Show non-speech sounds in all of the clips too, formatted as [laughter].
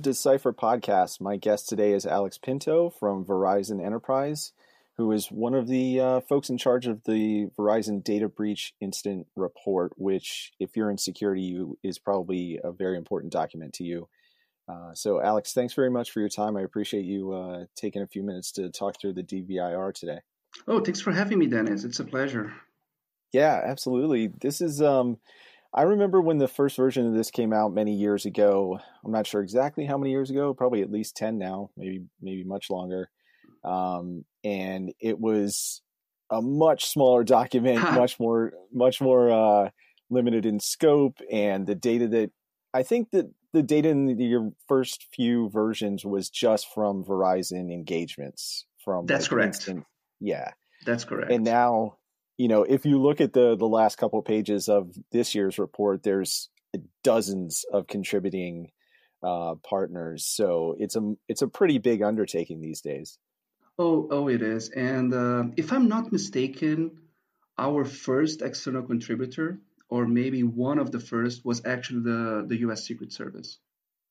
Welcome to the Decipher podcast. My guest today is Alex Pinto from Verizon Enterprise, who is one of the uh, folks in charge of the Verizon data breach incident report, which, if you're in security, you, is probably a very important document to you. Uh, so, Alex, thanks very much for your time. I appreciate you uh, taking a few minutes to talk through the DBIR today. Oh, thanks for having me, Dennis. It's a pleasure. Yeah, absolutely. This is um, I remember when the first version of this came out many years ago. I'm not sure exactly how many years ago, probably at least 10 now, maybe maybe much longer. Um, and it was a much smaller document, much more much more uh, limited in scope and the data that I think that the data in the, your first few versions was just from Verizon engagements from That's like correct. Instant, yeah. That's correct. And now you know, if you look at the the last couple pages of this year's report, there's dozens of contributing uh, partners. So it's a it's a pretty big undertaking these days. Oh, oh, it is. And uh, if I'm not mistaken, our first external contributor, or maybe one of the first, was actually the the U.S. Secret Service.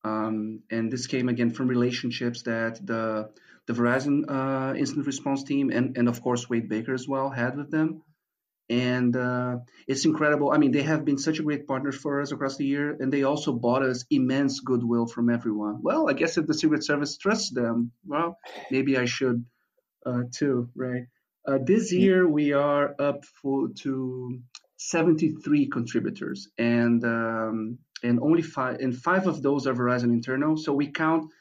Um, and this came again from relationships that the the Verizon uh, incident response team and and of course Wade Baker as well had with them and uh, it's incredible. I mean, they have been such a great partner for us across the year, and they also bought us immense goodwill from everyone. Well, I guess if the Secret Service trusts them, well, maybe I should uh, too, right? Uh, this year we are up for, to 73 contributors, and um, and only five and five of those are Verizon internal. So we count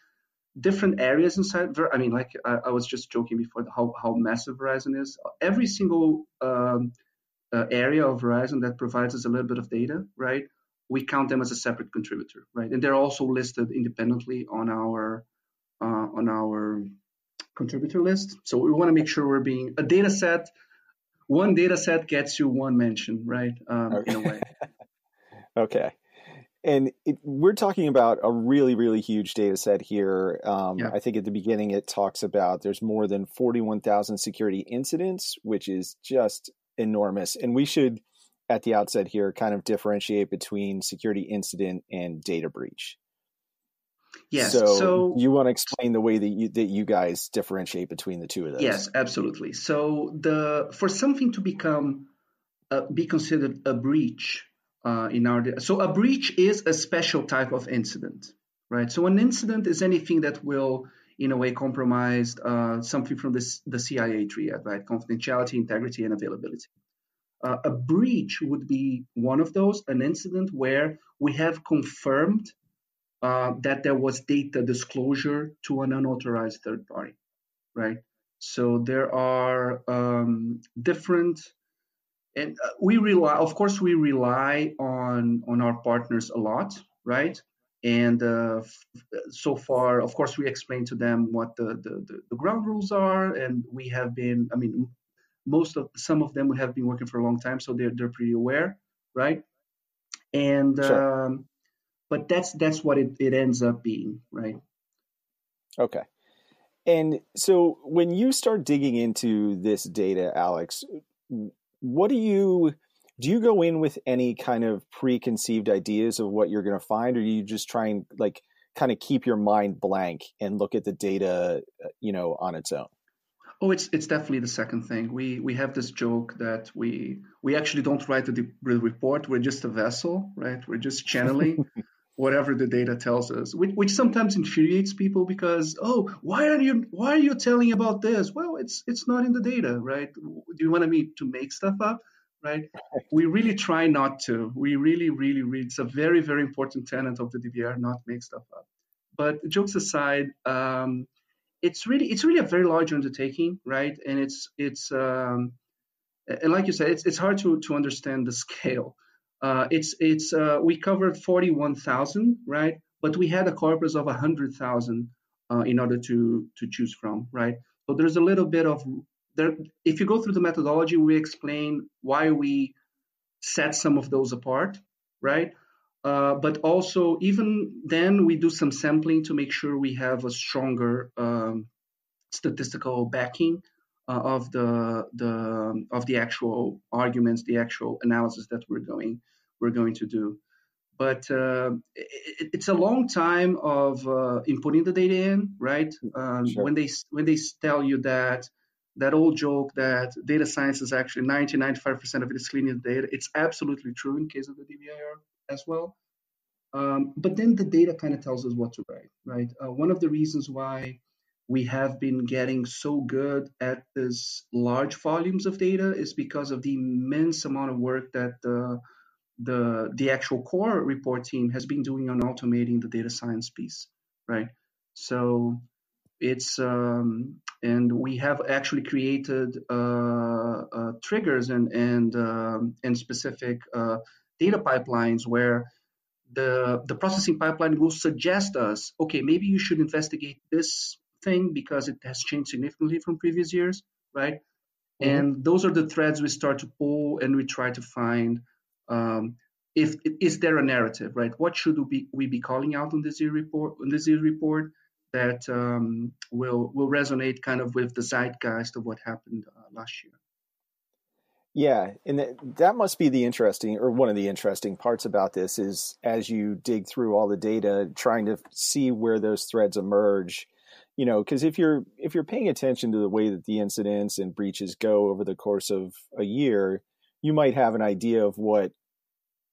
different areas inside. I mean, like I, I was just joking before how how massive Verizon is. Every single um, uh, area of Verizon that provides us a little bit of data, right? We count them as a separate contributor, right? And they're also listed independently on our uh, on our contributor list. So we want to make sure we're being a data set. One data set gets you one mention, right? Um, okay. In a way. [laughs] okay. And it, we're talking about a really, really huge data set here. Um, yeah. I think at the beginning it talks about there's more than 41,000 security incidents, which is just enormous. And we should, at the outset here, kind of differentiate between security incident and data breach. Yes. So, so, you want to explain the way that you that you guys differentiate between the two of those? Yes, absolutely. So the for something to become uh, be considered a breach uh, in our so a breach is a special type of incident, right? So an incident is anything that will in a way compromised uh, something from this, the CIA triad, right? Confidentiality, integrity, and availability. Uh, a breach would be one of those, an incident where we have confirmed uh, that there was data disclosure to an unauthorized third party, right? So there are um, different, and uh, we rely, of course, we rely on on our partners a lot, right? And uh, so far, of course, we explained to them what the, the, the, ground rules are, and we have been, I mean, most of some of them we have been working for a long time, so they're they're pretty aware, right? And sure. um, but that's that's what it, it ends up being, right? Okay. And so when you start digging into this data, Alex, what do you do you go in with any kind of preconceived ideas of what you're going to find or do you just try and like kind of keep your mind blank and look at the data uh, you know on its own? Oh it's it's definitely the second thing. We we have this joke that we we actually don't write the, the report. We're just a vessel right? We're just channeling [laughs] whatever the data tells us which, which sometimes infuriates people because oh why are you why are you telling about this? Well it's it's not in the data right? Do you want me to make stuff up right? We really try not to. We really, really, really, it's a very, very important tenet of the DBIR, not make stuff up. But jokes aside, um, it's really, it's really a very large undertaking, right? And it's, it's, um, and like you said, it's, it's hard to, to understand the scale. Uh, it's, it's, uh, we covered 41,000, right? But we had a corpus of 100,000 uh, in order to, to choose from, right? So there's a little bit of there, if you go through the methodology, we explain why we set some of those apart, right? Uh, but also, even then, we do some sampling to make sure we have a stronger um, statistical backing uh, of the the of the actual arguments, the actual analysis that we're going we're going to do. but uh, it, it's a long time of uh, inputting the data in, right? Um, sure. When they when they tell you that that old joke that data science is actually 90 95% of it is cleaning data, it's absolutely true in case of the DBIR as well. Um, but then the data kind of tells us what to write, right? Uh, one of the reasons why we have been getting so good at this large volumes of data is because of the immense amount of work that the the the actual core report team has been doing on automating the data science piece, right? So it's um, and we have actually created uh, uh, triggers and and um, and specific uh, data pipelines where the the processing pipeline will suggest us, okay, maybe you should investigate this thing because it has changed significantly from previous years, right? Mm-hmm. And those are the threads we start to pull and we try to find um, if is there a narrative, right? What should we be, we be calling out on this year report on this year report that um, will will resonate kind of with the zeitgeist of what happened uh, last year? Yeah, and that, that must be the interesting or one of the interesting parts about this is as you dig through all the data, trying to see where those threads emerge you know because if you're if you're paying attention to the way that the incidents and breaches go over the course of a year you might have an idea of what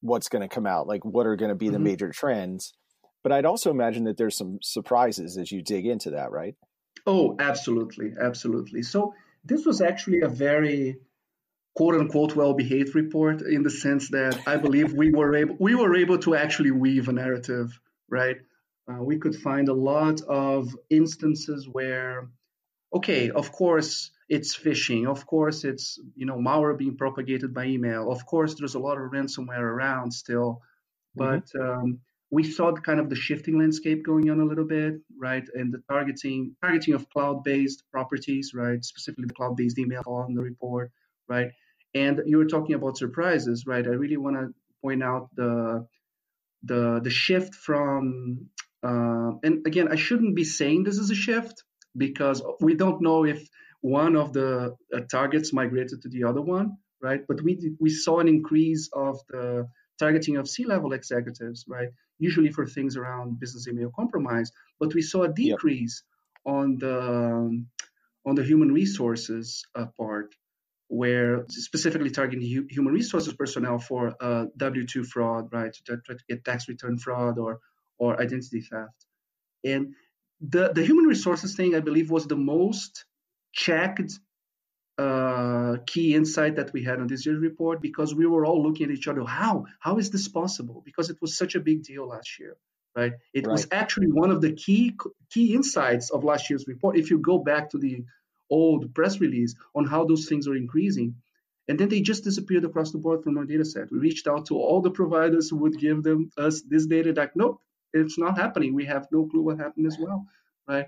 what's going to come out like what are going to be mm-hmm. the major trends but i'd also imagine that there's some surprises as you dig into that right oh absolutely absolutely so this was actually a very quote unquote well behaved report in the sense that i believe we were able we were able to actually weave a narrative right uh, we could find a lot of instances where, okay, of course it's phishing, of course it's you know malware being propagated by email, of course there's a lot of ransomware around still, mm-hmm. but mm-hmm. um, we saw the kind of the shifting landscape going on a little bit, right? And the targeting targeting of cloud-based properties, right? Specifically the cloud-based email on the report, right? And you were talking about surprises, right? I really want to point out the the the shift from uh, and again, I shouldn't be saying this is a shift because we don't know if one of the uh, targets migrated to the other one, right? But we we saw an increase of the targeting of C-level executives, right? Usually for things around business email compromise, but we saw a decrease yep. on the on the human resources uh, part, where specifically targeting hu- human resources personnel for uh, W-2 fraud, right? To try to get tax return fraud or or identity theft. And the, the human resources thing, I believe, was the most checked uh, key insight that we had on this year's report because we were all looking at each other. How? How is this possible? Because it was such a big deal last year, right? It right. was actually one of the key key insights of last year's report. If you go back to the old press release on how those things are increasing, and then they just disappeared across the board from our data set. We reached out to all the providers who would give them us this data. Like, nope, it's not happening. We have no clue what happened as well, right?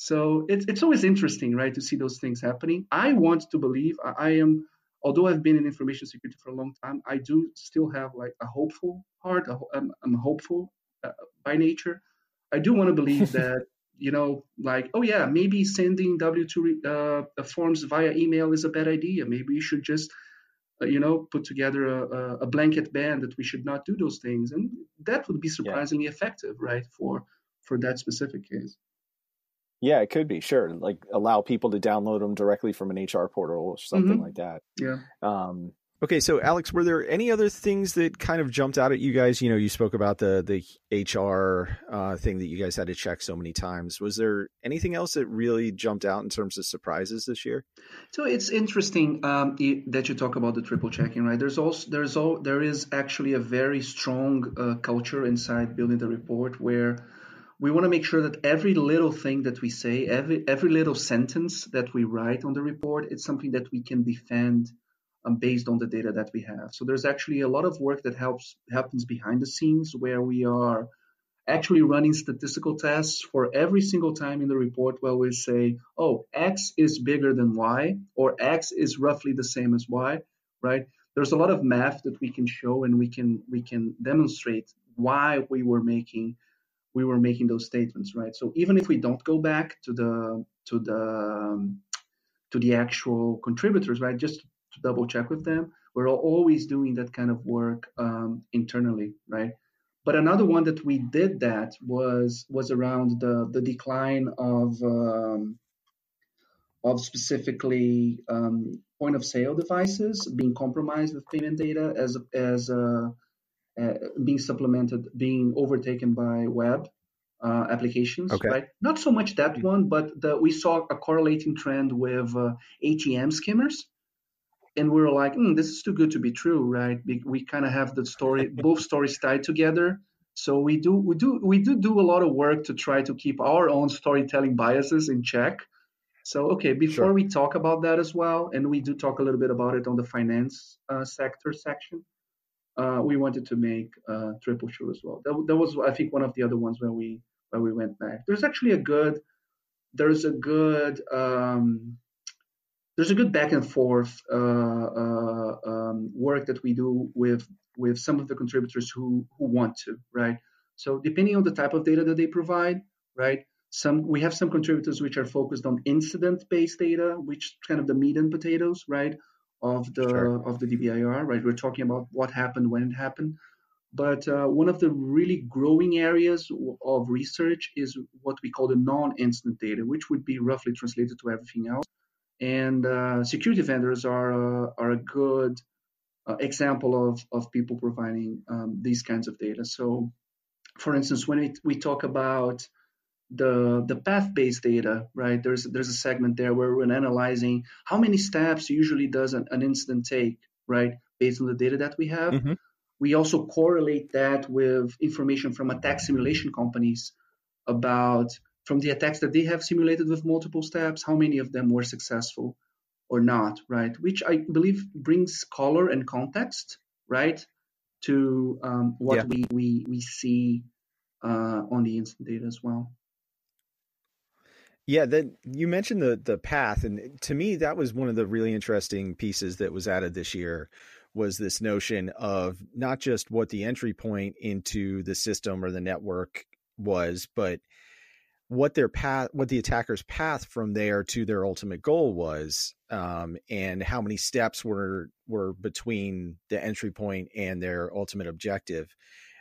So it's it's always interesting, right, to see those things happening. I want to believe I am, although I've been in information security for a long time, I do still have like a hopeful heart. I'm, I'm hopeful uh, by nature. I do want to believe [laughs] that you know, like, oh yeah, maybe sending W two uh, forms via email is a bad idea. Maybe you should just uh, you know, put together a, a, blanket ban that we should not do those things, and that would be surprisingly yeah. effective, right, for for that specific case. Yeah, it could be sure. Like allow people to download them directly from an HR portal or something mm-hmm. like that. Yeah. Um, Okay, so Alex, were there any other things that kind of jumped out at you guys? You know, you spoke about the the HR uh, thing that you guys had to check so many times. Was there anything else that really jumped out in terms of surprises this year? So it's interesting um, that you talk about the triple checking, right? There's also there's all there is actually a very strong uh, culture inside building the report where we want to make sure that every little thing that we say, every every little sentence that we write on the report, it's something that we can defend um, based on the data that we have. So there's actually a lot of work that helps happens behind the scenes where we are actually running statistical tests for every single time in the report where we say, oh, X is bigger than Y or X is roughly the same as Y, right? There's a lot of math that we can show and we can we can demonstrate why we were making we were making those statements, right? So even if we don't go back to the to the um, to the actual contributors, right? Just to double check with them. We're always doing that kind of work um, internally, right? But another one that we did that was was around the the decline of um, of specifically um, point of sale devices being compromised with payment data as as uh, uh, being supplemented, being overtaken by web uh, applications, okay. right? Not so much that mm-hmm. one, but the, we saw a correlating trend with uh, ATM skimmers. And we were like, mm, this is too good to be true, right? We, we kind of have the story, [laughs] both stories tied together. So we do we do we do do a lot of work to try to keep our own storytelling biases in check. So okay, before sure. we talk about that as well, and we do talk a little bit about it on the finance uh, sector section uh, we wanted to make uh, triple sure as well. That, that was, I think, one of the other ones where we where we went back. There's actually a good, there's a good, um, there's a good back and forth uh, uh, um, work that we do with with some of the contributors who who want to, right? So depending on the type of data that they provide, right? Some we have some contributors which are focused on incident-based data, which kind of the meat and potatoes, right? Of the sure. of the DBIR, right? We're talking about what happened when it happened. But uh, one of the really growing areas of research is what we call the non-incident data, which would be roughly translated to everything else. And uh, security vendors are uh, are a good uh, example of of people providing um, these kinds of data. So, for instance, when it, we talk about the the path-based data, right? There's there's a segment there where we're analyzing how many steps usually does an, an incident take, right? Based on the data that we have. Mm-hmm. We also correlate that with information from attack simulation companies about from the attacks that they have simulated with multiple steps, how many of them were successful or not, right? Which I believe brings color and context, right, to um, what yeah. we, we we see uh, on the incident data as well. Yeah, that you mentioned the the path, and to me, that was one of the really interesting pieces that was added this year. Was this notion of not just what the entry point into the system or the network was, but what their path, what the attacker's path from there to their ultimate goal was, um, and how many steps were were between the entry point and their ultimate objective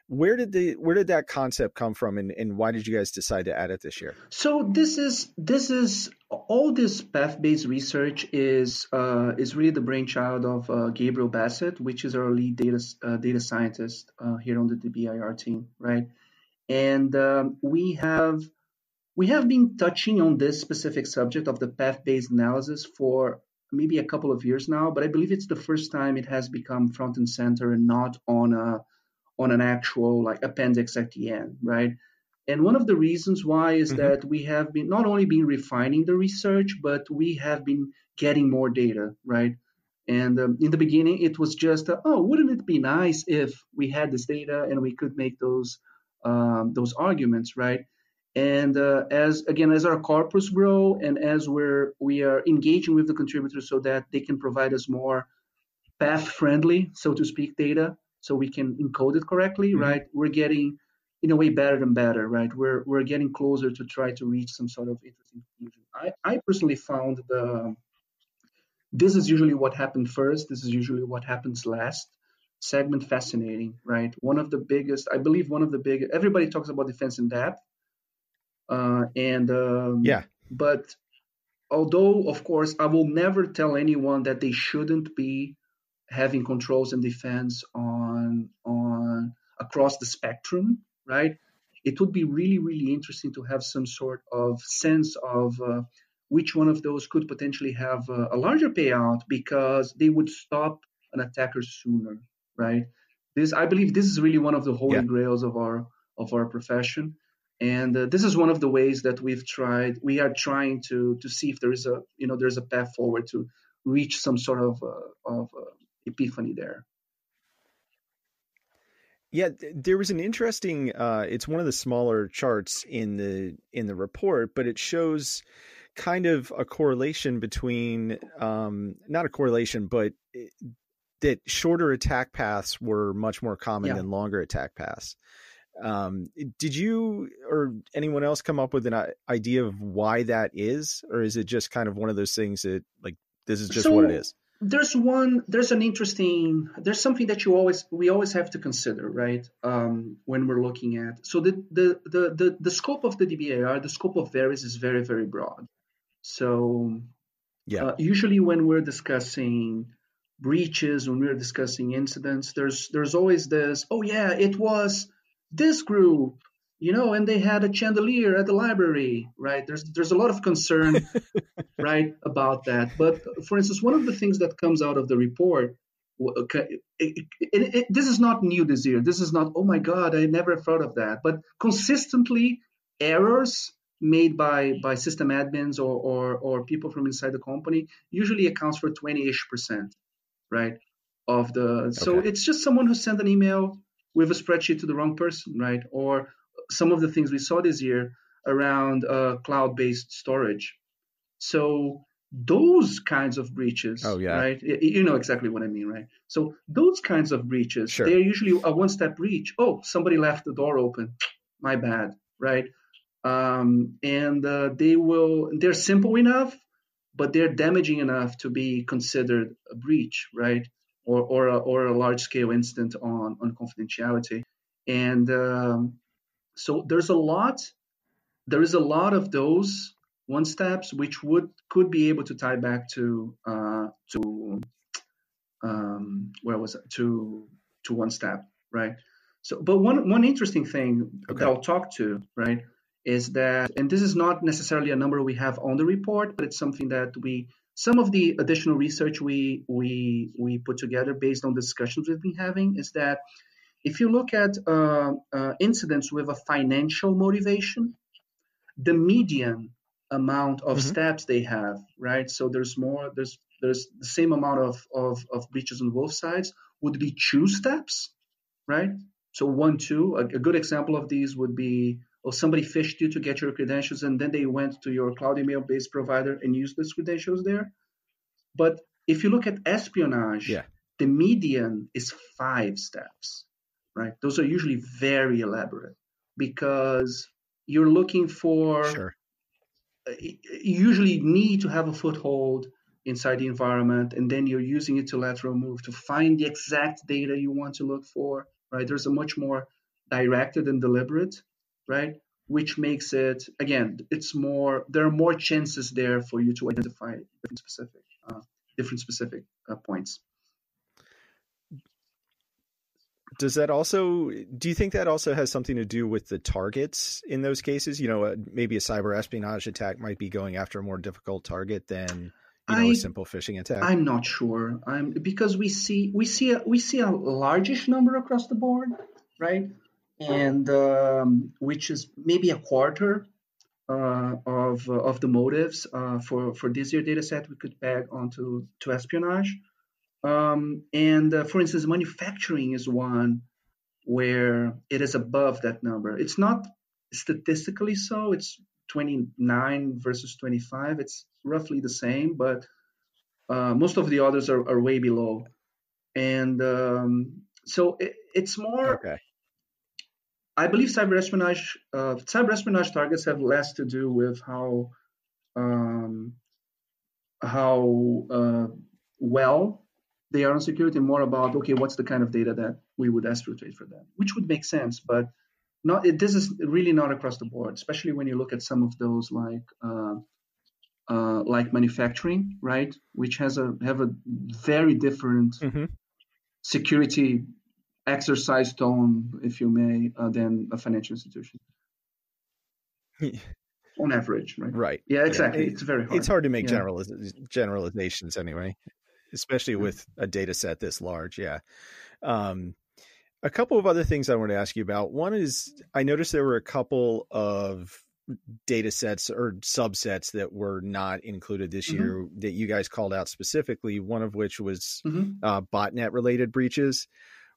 where did the where did that concept come from and, and why did you guys decide to add it this year so this is this is all this path-based research is uh, is really the brainchild of uh, Gabriel Bassett, which is our lead data uh, data scientist uh, here on the DBIR team, right? And um, we have we have been touching on this specific subject of the path-based analysis for maybe a couple of years now, but I believe it's the first time it has become front and center and not on a on an actual like appendix at the end, right? And one of the reasons why is mm-hmm. that we have been not only been refining the research, but we have been getting more data, right? And um, in the beginning, it was just, uh, oh, wouldn't it be nice if we had this data and we could make those um, those arguments, right? And uh, as again, as our corpus grow and as we're we are engaging with the contributors so that they can provide us more path friendly, so to speak, data, so we can encode it correctly, mm-hmm. right? We're getting in a way better and better, right? We're we're getting closer to try to reach some sort of interesting conclusion. I, I personally found the this is usually what happened first. This is usually what happens last. Segment fascinating, right? One of the biggest, I believe, one of the biggest. Everybody talks about defense in depth, uh, and um, yeah, but although of course I will never tell anyone that they shouldn't be having controls and defense on on across the spectrum, right? It would be really really interesting to have some sort of sense of uh, which one of those could potentially have a, a, larger payout because they would stop an attacker sooner, right? This I believe this is really one of the holy yeah. grails of our of our profession. And uh, this is one of the ways that we've tried. We are trying to to see if there is a you know there's a path forward to reach some sort of uh, of uh, epiphany there. Yeah, there was an interesting. Uh, it's one of the smaller charts in the in the report, but it shows kind of a correlation between um, not a correlation, but it, that shorter attack paths were much more common yeah. than longer attack paths. Um, did you or anyone else come up with an idea of why that is, or is it just kind of one of those things that like this is just so, what it is? There's one there's an interesting there's something that you always we always have to consider right? Um, when we're looking at so the, the the the the scope of the DBIR the scope of VERIS is very very broad. So yeah. uh, usually when we're discussing breaches when we're discussing incidents there's there's always this oh yeah it was this group you know, and they had a chandelier at the library, right? There's there's a lot of concern, [laughs] right, about that. But for instance, one of the things that comes out of the report, okay, it, it, it, this is not new this year. This is not, oh my God, I never thought of that. But consistently, errors made by by system admins or or, or people from inside the company usually accounts for 20ish percent, right? Of the okay. so it's just someone who sent an email with a spreadsheet to the wrong person, right? Or some of the things we saw this year around uh, cloud-based storage. So those kinds of breaches, oh, yeah. right? You know exactly what I mean, right? So those kinds of breaches, sure. they're usually a one-step breach. Oh, somebody left the door open. [tsk] My bad, right? Um, and uh, they will. They're simple enough, but they're damaging enough to be considered a breach, right? Or or a, or a large-scale incident on on confidentiality. And um, so there's a lot, there is a lot of those one steps which would could be able to tie back to uh, to um, where was it to to one step, right? So, but one one interesting thing okay. that I'll talk to, right, is that, and this is not necessarily a number we have on the report, but it's something that we some of the additional research we we we put together based on discussions we've been having is that if you look at uh, uh, incidents with a financial motivation, the median amount of mm-hmm. steps they have, right? So there's more, there's there's the same amount of, of, of breaches on both sides would be two steps, right? So one, two, a, a good example of these would be, oh, somebody phished you to get your credentials and then they went to your cloud email based provider and used those credentials there. But if you look at espionage, yeah. the median is five steps right? Those are usually very elaborate because you're looking for sure. Uh, you usually need to have a foothold inside the environment and then you're using it to lateral move to find the exact data you want to look for right there's a much more directed and deliberate right which makes it again it's more there are more chances there for you to identify different specific uh, different specific uh, points does that also do you think that also has something to do with the targets in those cases? You know uh, maybe a cyber espionage attack might be going after a more difficult target than you know I, a simple phishing attack. I'm not sure. I'm because we see we see a, we see a largish number across the board right? And um, which is maybe a quarter uh, of uh, of the motives uh, for for this year data set we could peg onto to espionage um, and uh, for instance, manufacturing is one where it is above that number. It's not statistically so, it's 29 versus 25. It's roughly the same, but uh, most of the others are, are way below. And um, so it, it's more. Okay. I believe cyber espionage, uh, cyber espionage targets have less to do with how um, how uh, well they are on security more about okay what's the kind of data that we would exfiltrate for them which would make sense but not it, this is really not across the board especially when you look at some of those like uh, uh, like manufacturing right which has a have a very different mm-hmm. security exercise tone if you may uh, than a financial institution [laughs] on average right right yeah exactly yeah. it's very hard it's hard to make yeah. generaliz- generalizations anyway especially mm. with a data set this large. Yeah. Um, a couple of other things I want to ask you about. One is I noticed there were a couple of data sets or subsets that were not included this mm-hmm. year that you guys called out specifically, one of which was mm-hmm. uh, botnet related breaches,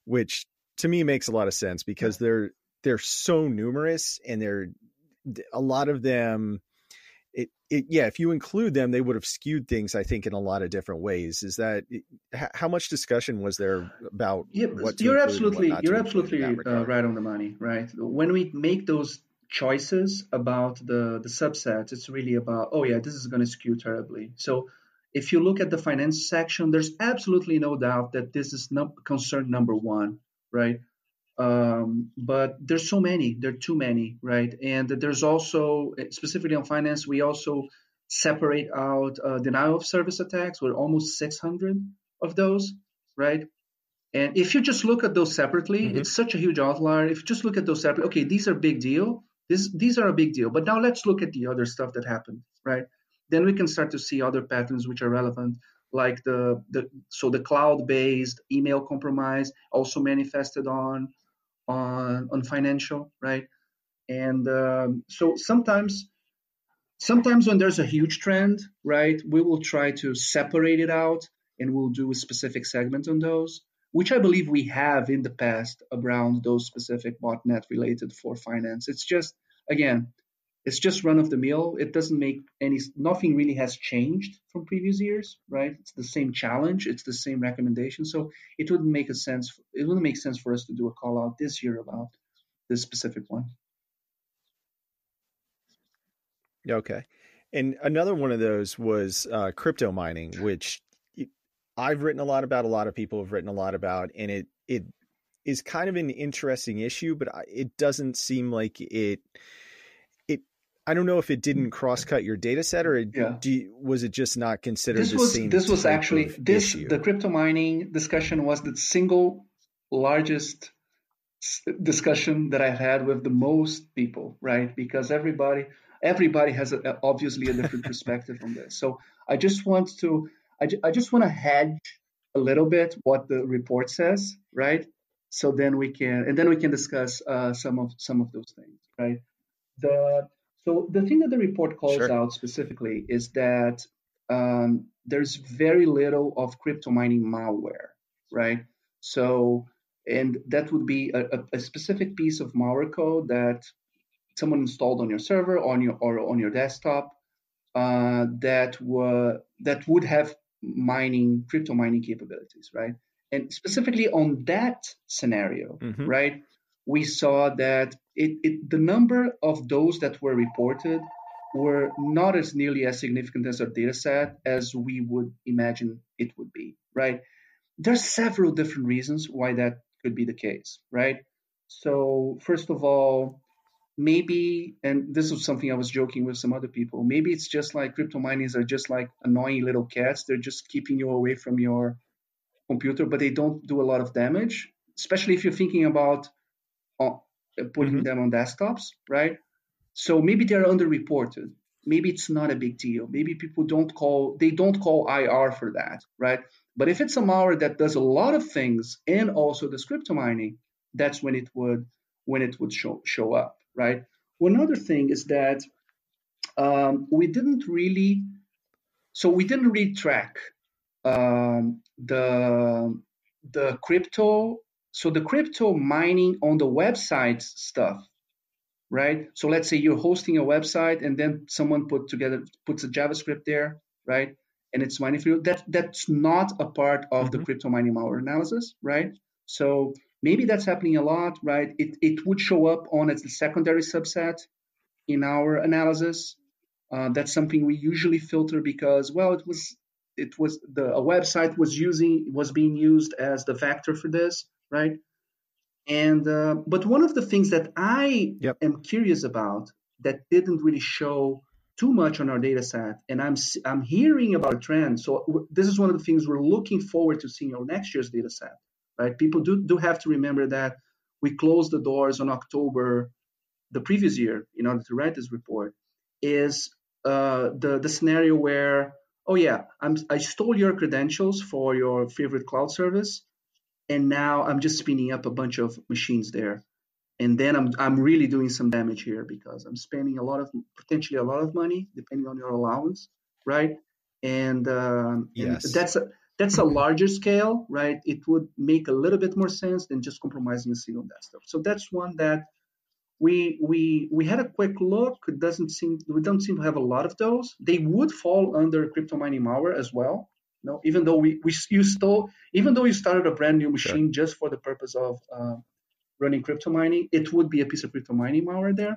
which to me makes a lot of sense because yeah. they're they're so numerous and they're a lot of them it, it, yeah if you include them they would have skewed things i think in a lot of different ways. Is that how much discussion was there about yeah, you're absolutely you're absolutely uh, right on the money right? When we make those choices about the the subsets it's really about oh yeah this is going to skew terribly. So if you look at the finance section, there's absolutely no doubt that this is no, concern number one, right? Um, but there's so many, there are too many, right? And there's also, specifically on finance, we also separate out uh, denial of service attacks. We're almost 600 of those, right? And if you just look at those separately, mm-hmm. it's such a huge outlier. If you just look at those separately, okay, these are big deal. This, these are a big deal. But now let's look at the other stuff that happened, right? Then we can start to see other patterns which are relevant, like the, the so the cloud-based email compromise also manifested on on on financial, right? And um, so sometimes sometimes when there's a huge trend, right, we will try to separate it out and we'll do a specific segment on those which I believe we have in the past around those specific botnet related for finance. It's just, again, it's just run of the mill. It doesn't make any, nothing really has changed from previous years, right? It's the same challenge, it's the same recommendation. So it wouldn't make a sense, it wouldn't make sense for us to do a call out this year about this specific one. Okay. And another one of those was uh, crypto mining, which I've written a lot about, a lot of people have written a lot about, and it it is kind of an interesting issue, but it doesn't seem like it it. I don't know if it didn't cross cut your data set or it, yeah. you, was it just not considered this was, same. This was actually this issue? the crypto mining discussion was the single largest discussion that I had with the most people, right? Because everybody everybody has a, obviously a different [laughs] perspective on this. So I just want to I, ju- I just want to hedge a little bit what the report says, right? So then we can, and then we can discuss uh, some of some of those things, right? The so the thing that the report calls sure. out specifically is that um, there's very little of crypto mining malware, right? So, and that would be a, a, specific piece of malware code that someone installed on your server, on your or on your desktop, uh, that were that would have mining, crypto mining capabilities, right? And specifically on that scenario, mm-hmm. right, we saw that it, it, the number of those that were reported were not as nearly as significant as our data set as we would imagine it would be, right? There's several different reasons why that could be the case, right? So, first of all, maybe, and this was something I was joking with some other people, maybe it's just like crypto miners are just like annoying little cats. They're just keeping you away from your computer, but they don't do a lot of damage, especially if you're thinking about uh, putting mm-hmm. them on desktops, right? So maybe they're underreported. Maybe it's not a big deal. Maybe people don't call they don't call IR for that, right? But if it's a malware that does a lot of things and also does crypto mining, that's when it would when it would show show up right? One other thing is that um, we didn't really, so we didn't really track um, the the crypto. So the crypto mining on the website stuff, right? So let's say you're hosting a website and then someone put together puts a JavaScript there, right? And it's mining for you. That that's not a part of mm-hmm. the crypto mining malware analysis, right? So Maybe that's happening a lot, right? It, it would show up on as a secondary subset in our analysis. Uh, that's something we usually filter because, well, it was it was the a website was using was being used as the vector for this, right? And uh, but one of the things that I yep. am curious about that didn't really show too much on our data set, and I'm I'm hearing about a trend. So this is one of the things we're looking forward to seeing on next year's data set right? People do, do have to remember that we closed the doors on October the previous year in order to write this report is uh, the, the scenario where, oh yeah, I'm, I stole your credentials for your favorite cloud service, and now I'm just spinning up a bunch of machines there. And then I'm, I'm really doing some damage here because I'm spending a lot of, potentially a lot of money, depending on your allowance, right? And, um, yes. and that's, a, that's a larger scale, right? It would make a little bit more sense than just compromising a single desktop. So that's one that we we we had a quick look. It doesn't seem we don't seem to have a lot of those. They would fall under crypto mining malware as well. No, even though we, we you stole, even though you started a brand new machine sure. just for the purpose of uh, running crypto mining, it would be a piece of crypto mining malware there.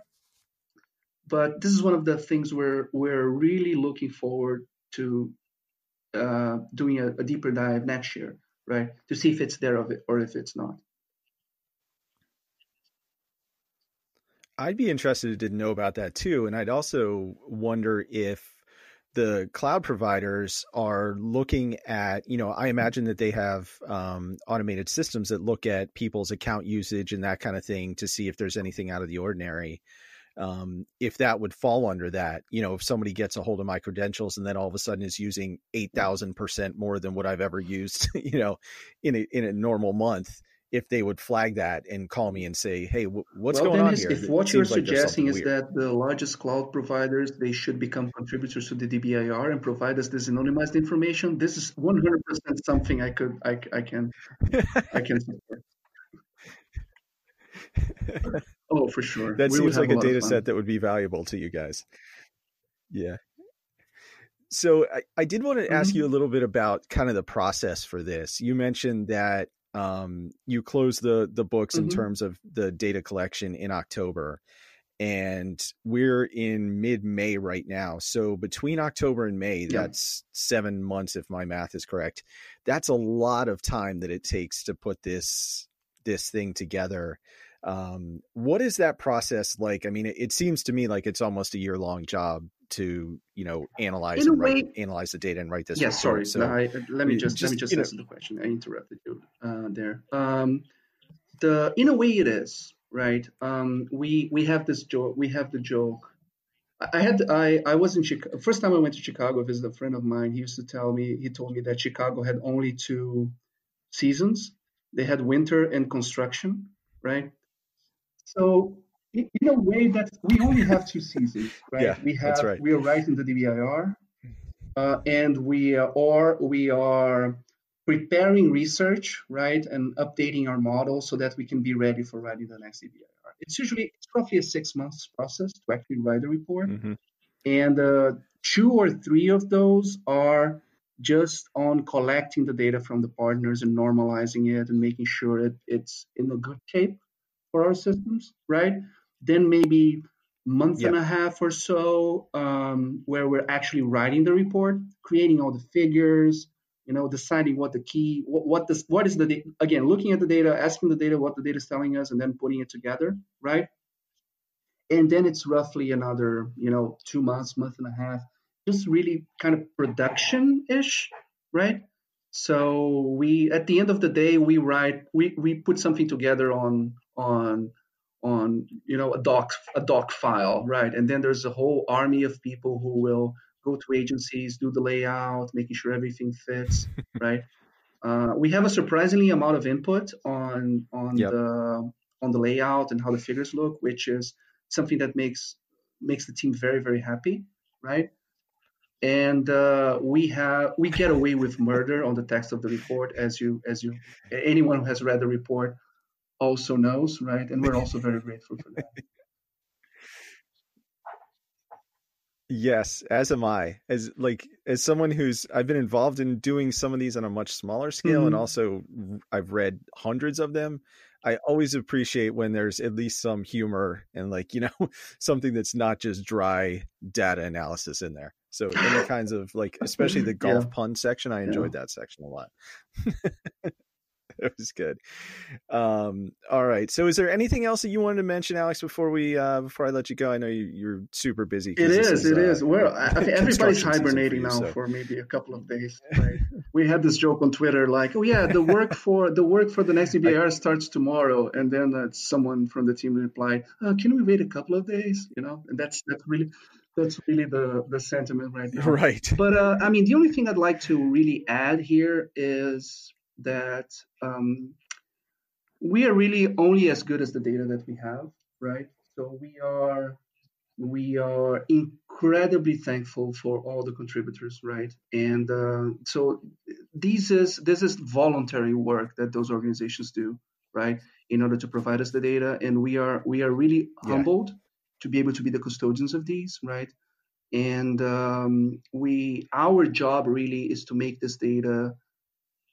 But this is one of the things we're we're really looking forward to uh, doing a, a, deeper dive next year, right, to see if it's there of it or if it's not. I'd be interested to know about that too, and I'd also wonder if the cloud providers are looking at, you know, I imagine that they have um, automated systems that look at people's account usage and that kind of thing to see if there's anything out of the ordinary. Um, if that would fall under that, you know, if somebody gets a hold of my credentials and then all of a sudden is using eight thousand percent more than what I've ever used, [laughs] you know, in a in a normal month, if they would flag that and call me and say, "Hey, what's well, going on here?" If what you're like suggesting is weird. that the largest cloud providers they should become contributors to the DBIR and provide us this anonymized information, this is 100% something I could I, I can I can support. [laughs] oh, for sure. That we seems like a, a data set that would be valuable to you guys. Yeah. So I, I did want to ask mm-hmm. you a little bit about kind of the process for this. You mentioned that um, you close the the books mm-hmm. in terms of the data collection in October, and we're in mid May right now. So between October and May, yeah. that's seven months if my math is correct. That's a lot of time that it takes to put this this thing together. Um, what is that process like? I mean, it, it seems to me like it's almost a year long job to you know analyze and write, way, analyze the data and write this. Yeah, sorry. So I, let me just, just let me just answer know. the question. I interrupted you uh, there. Um, the in a way it is right. Um, we we have this joke. We have the joke. I had I I was in Chicago. First time I went to Chicago, visit a friend of mine. He used to tell me. He told me that Chicago had only two seasons. They had winter and construction, right? So in a way that we only have two seasons, [laughs] right? Yeah, we have right. we are writing the DBIR, uh, and we are we are preparing research, right, and updating our model so that we can be ready for writing the next DBIR. It's usually it's roughly a six months process to actually write a report, mm-hmm. and uh, two or three of those are just on collecting the data from the partners and normalizing it and making sure it, it's in a good shape for our systems, right? Then maybe month yep. and a half or so um, where we're actually writing the report, creating all the figures, you know, deciding what the key, what, what this, what is the, again, looking at the data, asking the data what the data is telling us, and then putting it together, right? And then it's roughly another, you know, two months, month and a half, just really kind of production-ish, right? So we, at the end of the day, we write, we, we put something together on on on you know a doc a doc file right? And then there's a whole army of people who will go to agencies do the layout making sure everything fits [laughs] right? Uh, we have a surprisingly amount of input on on yep. the on the layout and how the figures look which is something that makes makes the team very very happy right? And uh, we have we get away with murder on the text of the report as you as you anyone who has read the report also knows, right? And we're also very grateful for that. [laughs] Yes, as am I. As like as someone who's I've been involved in doing some of these on a much smaller scale mm-hmm. and also I've read hundreds of them. I always appreciate when there's at least some humor and like, you know, [laughs] something that's not just dry data analysis in there. So any [laughs] kinds of like especially the golf yeah. pun section, I enjoyed yeah. that section a lot. [laughs] it was good. Um, all right. So, is there anything else that you wanted to mention, Alex, before we uh, before I let you go? I know you, are super busy. It is, is. It uh, is. Well, I think [laughs] everybody's hibernating for you, now so. for maybe a couple of days. Right? we had this joke on Twitter, like, "Oh yeah, the work [laughs] for the work for the next DBIR starts tomorrow," and then uh, someone from the team replied, uh, "Can we wait a couple of days?" You know, and that's that's really that's really the the sentiment right now. Right. But uh, I mean, the only thing I'd like to really add here is that um, we are really only as good as the data that we have, right? So we are we are incredibly thankful for all the contributors, right? And uh, so this is this is voluntary work that those organizations do, right? In order to provide us the data, and we are we are really yeah. humbled to be able to be the custodians of these, right? And um, we our job really is to make this data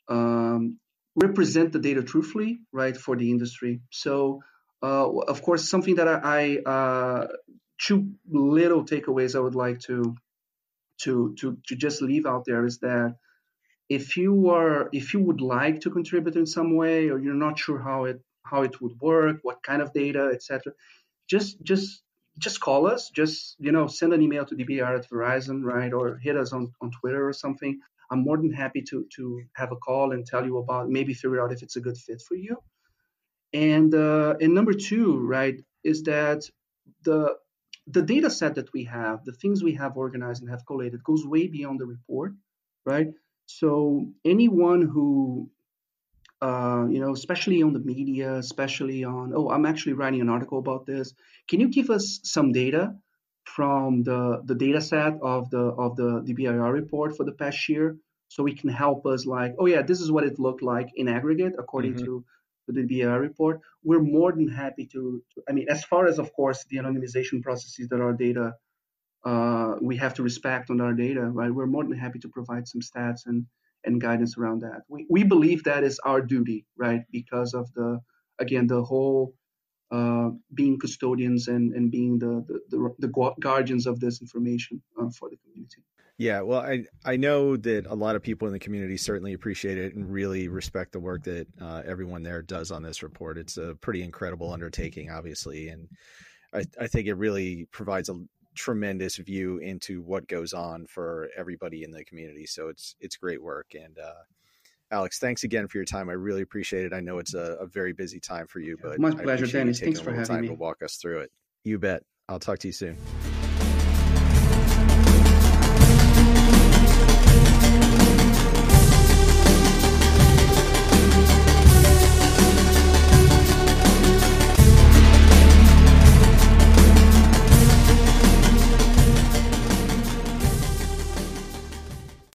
um, represent the data truthfully, right, for the industry. So, uh, of course, something that I, I uh, two little takeaways I would like to to to to just leave out there is that if you are if you would like to contribute in some way or you're not sure how it how it would work what kind of data etc just just just call us just you know send an email to dbir at verizon right or hit us on, on twitter or something i'm more than happy to to have a call and tell you about maybe figure out if it's a good fit for you and uh, and number two right is that the the data set that we have the things we have organized and have collated goes way beyond the report right so anyone who uh, you know, especially on the media, especially on, oh, I'm actually writing an article about this. Can you give us some data from the the data set of the of the DBIR report for the past year, so we can help us like, oh yeah, this is what it looked like in aggregate according mm-hmm. to the DBIR report. We're more than happy to, to, I mean, as far as of course the anonymization processes that our data uh, we have to respect on our data, right? We're more than happy to provide some stats and and guidance around that. We, we believe that is our duty, right? Because of the, again, the whole uh, being custodians and, and being the, the, the, the guardians of this information uh, for the community. Yeah, well, I I know that a lot of people in the community certainly appreciate it and really respect the work that uh, everyone there does on this report. It's a pretty incredible undertaking, obviously, and I, I think it really provides a tremendous view into what goes on for everybody in the community. So it's it's great work. And uh, Alex, thanks again for your time. I really appreciate it. I know it's a, a very busy time for you, but my pleasure, Dennis. Thanks for having time me. To walk us through it. You bet. I'll talk to you soon.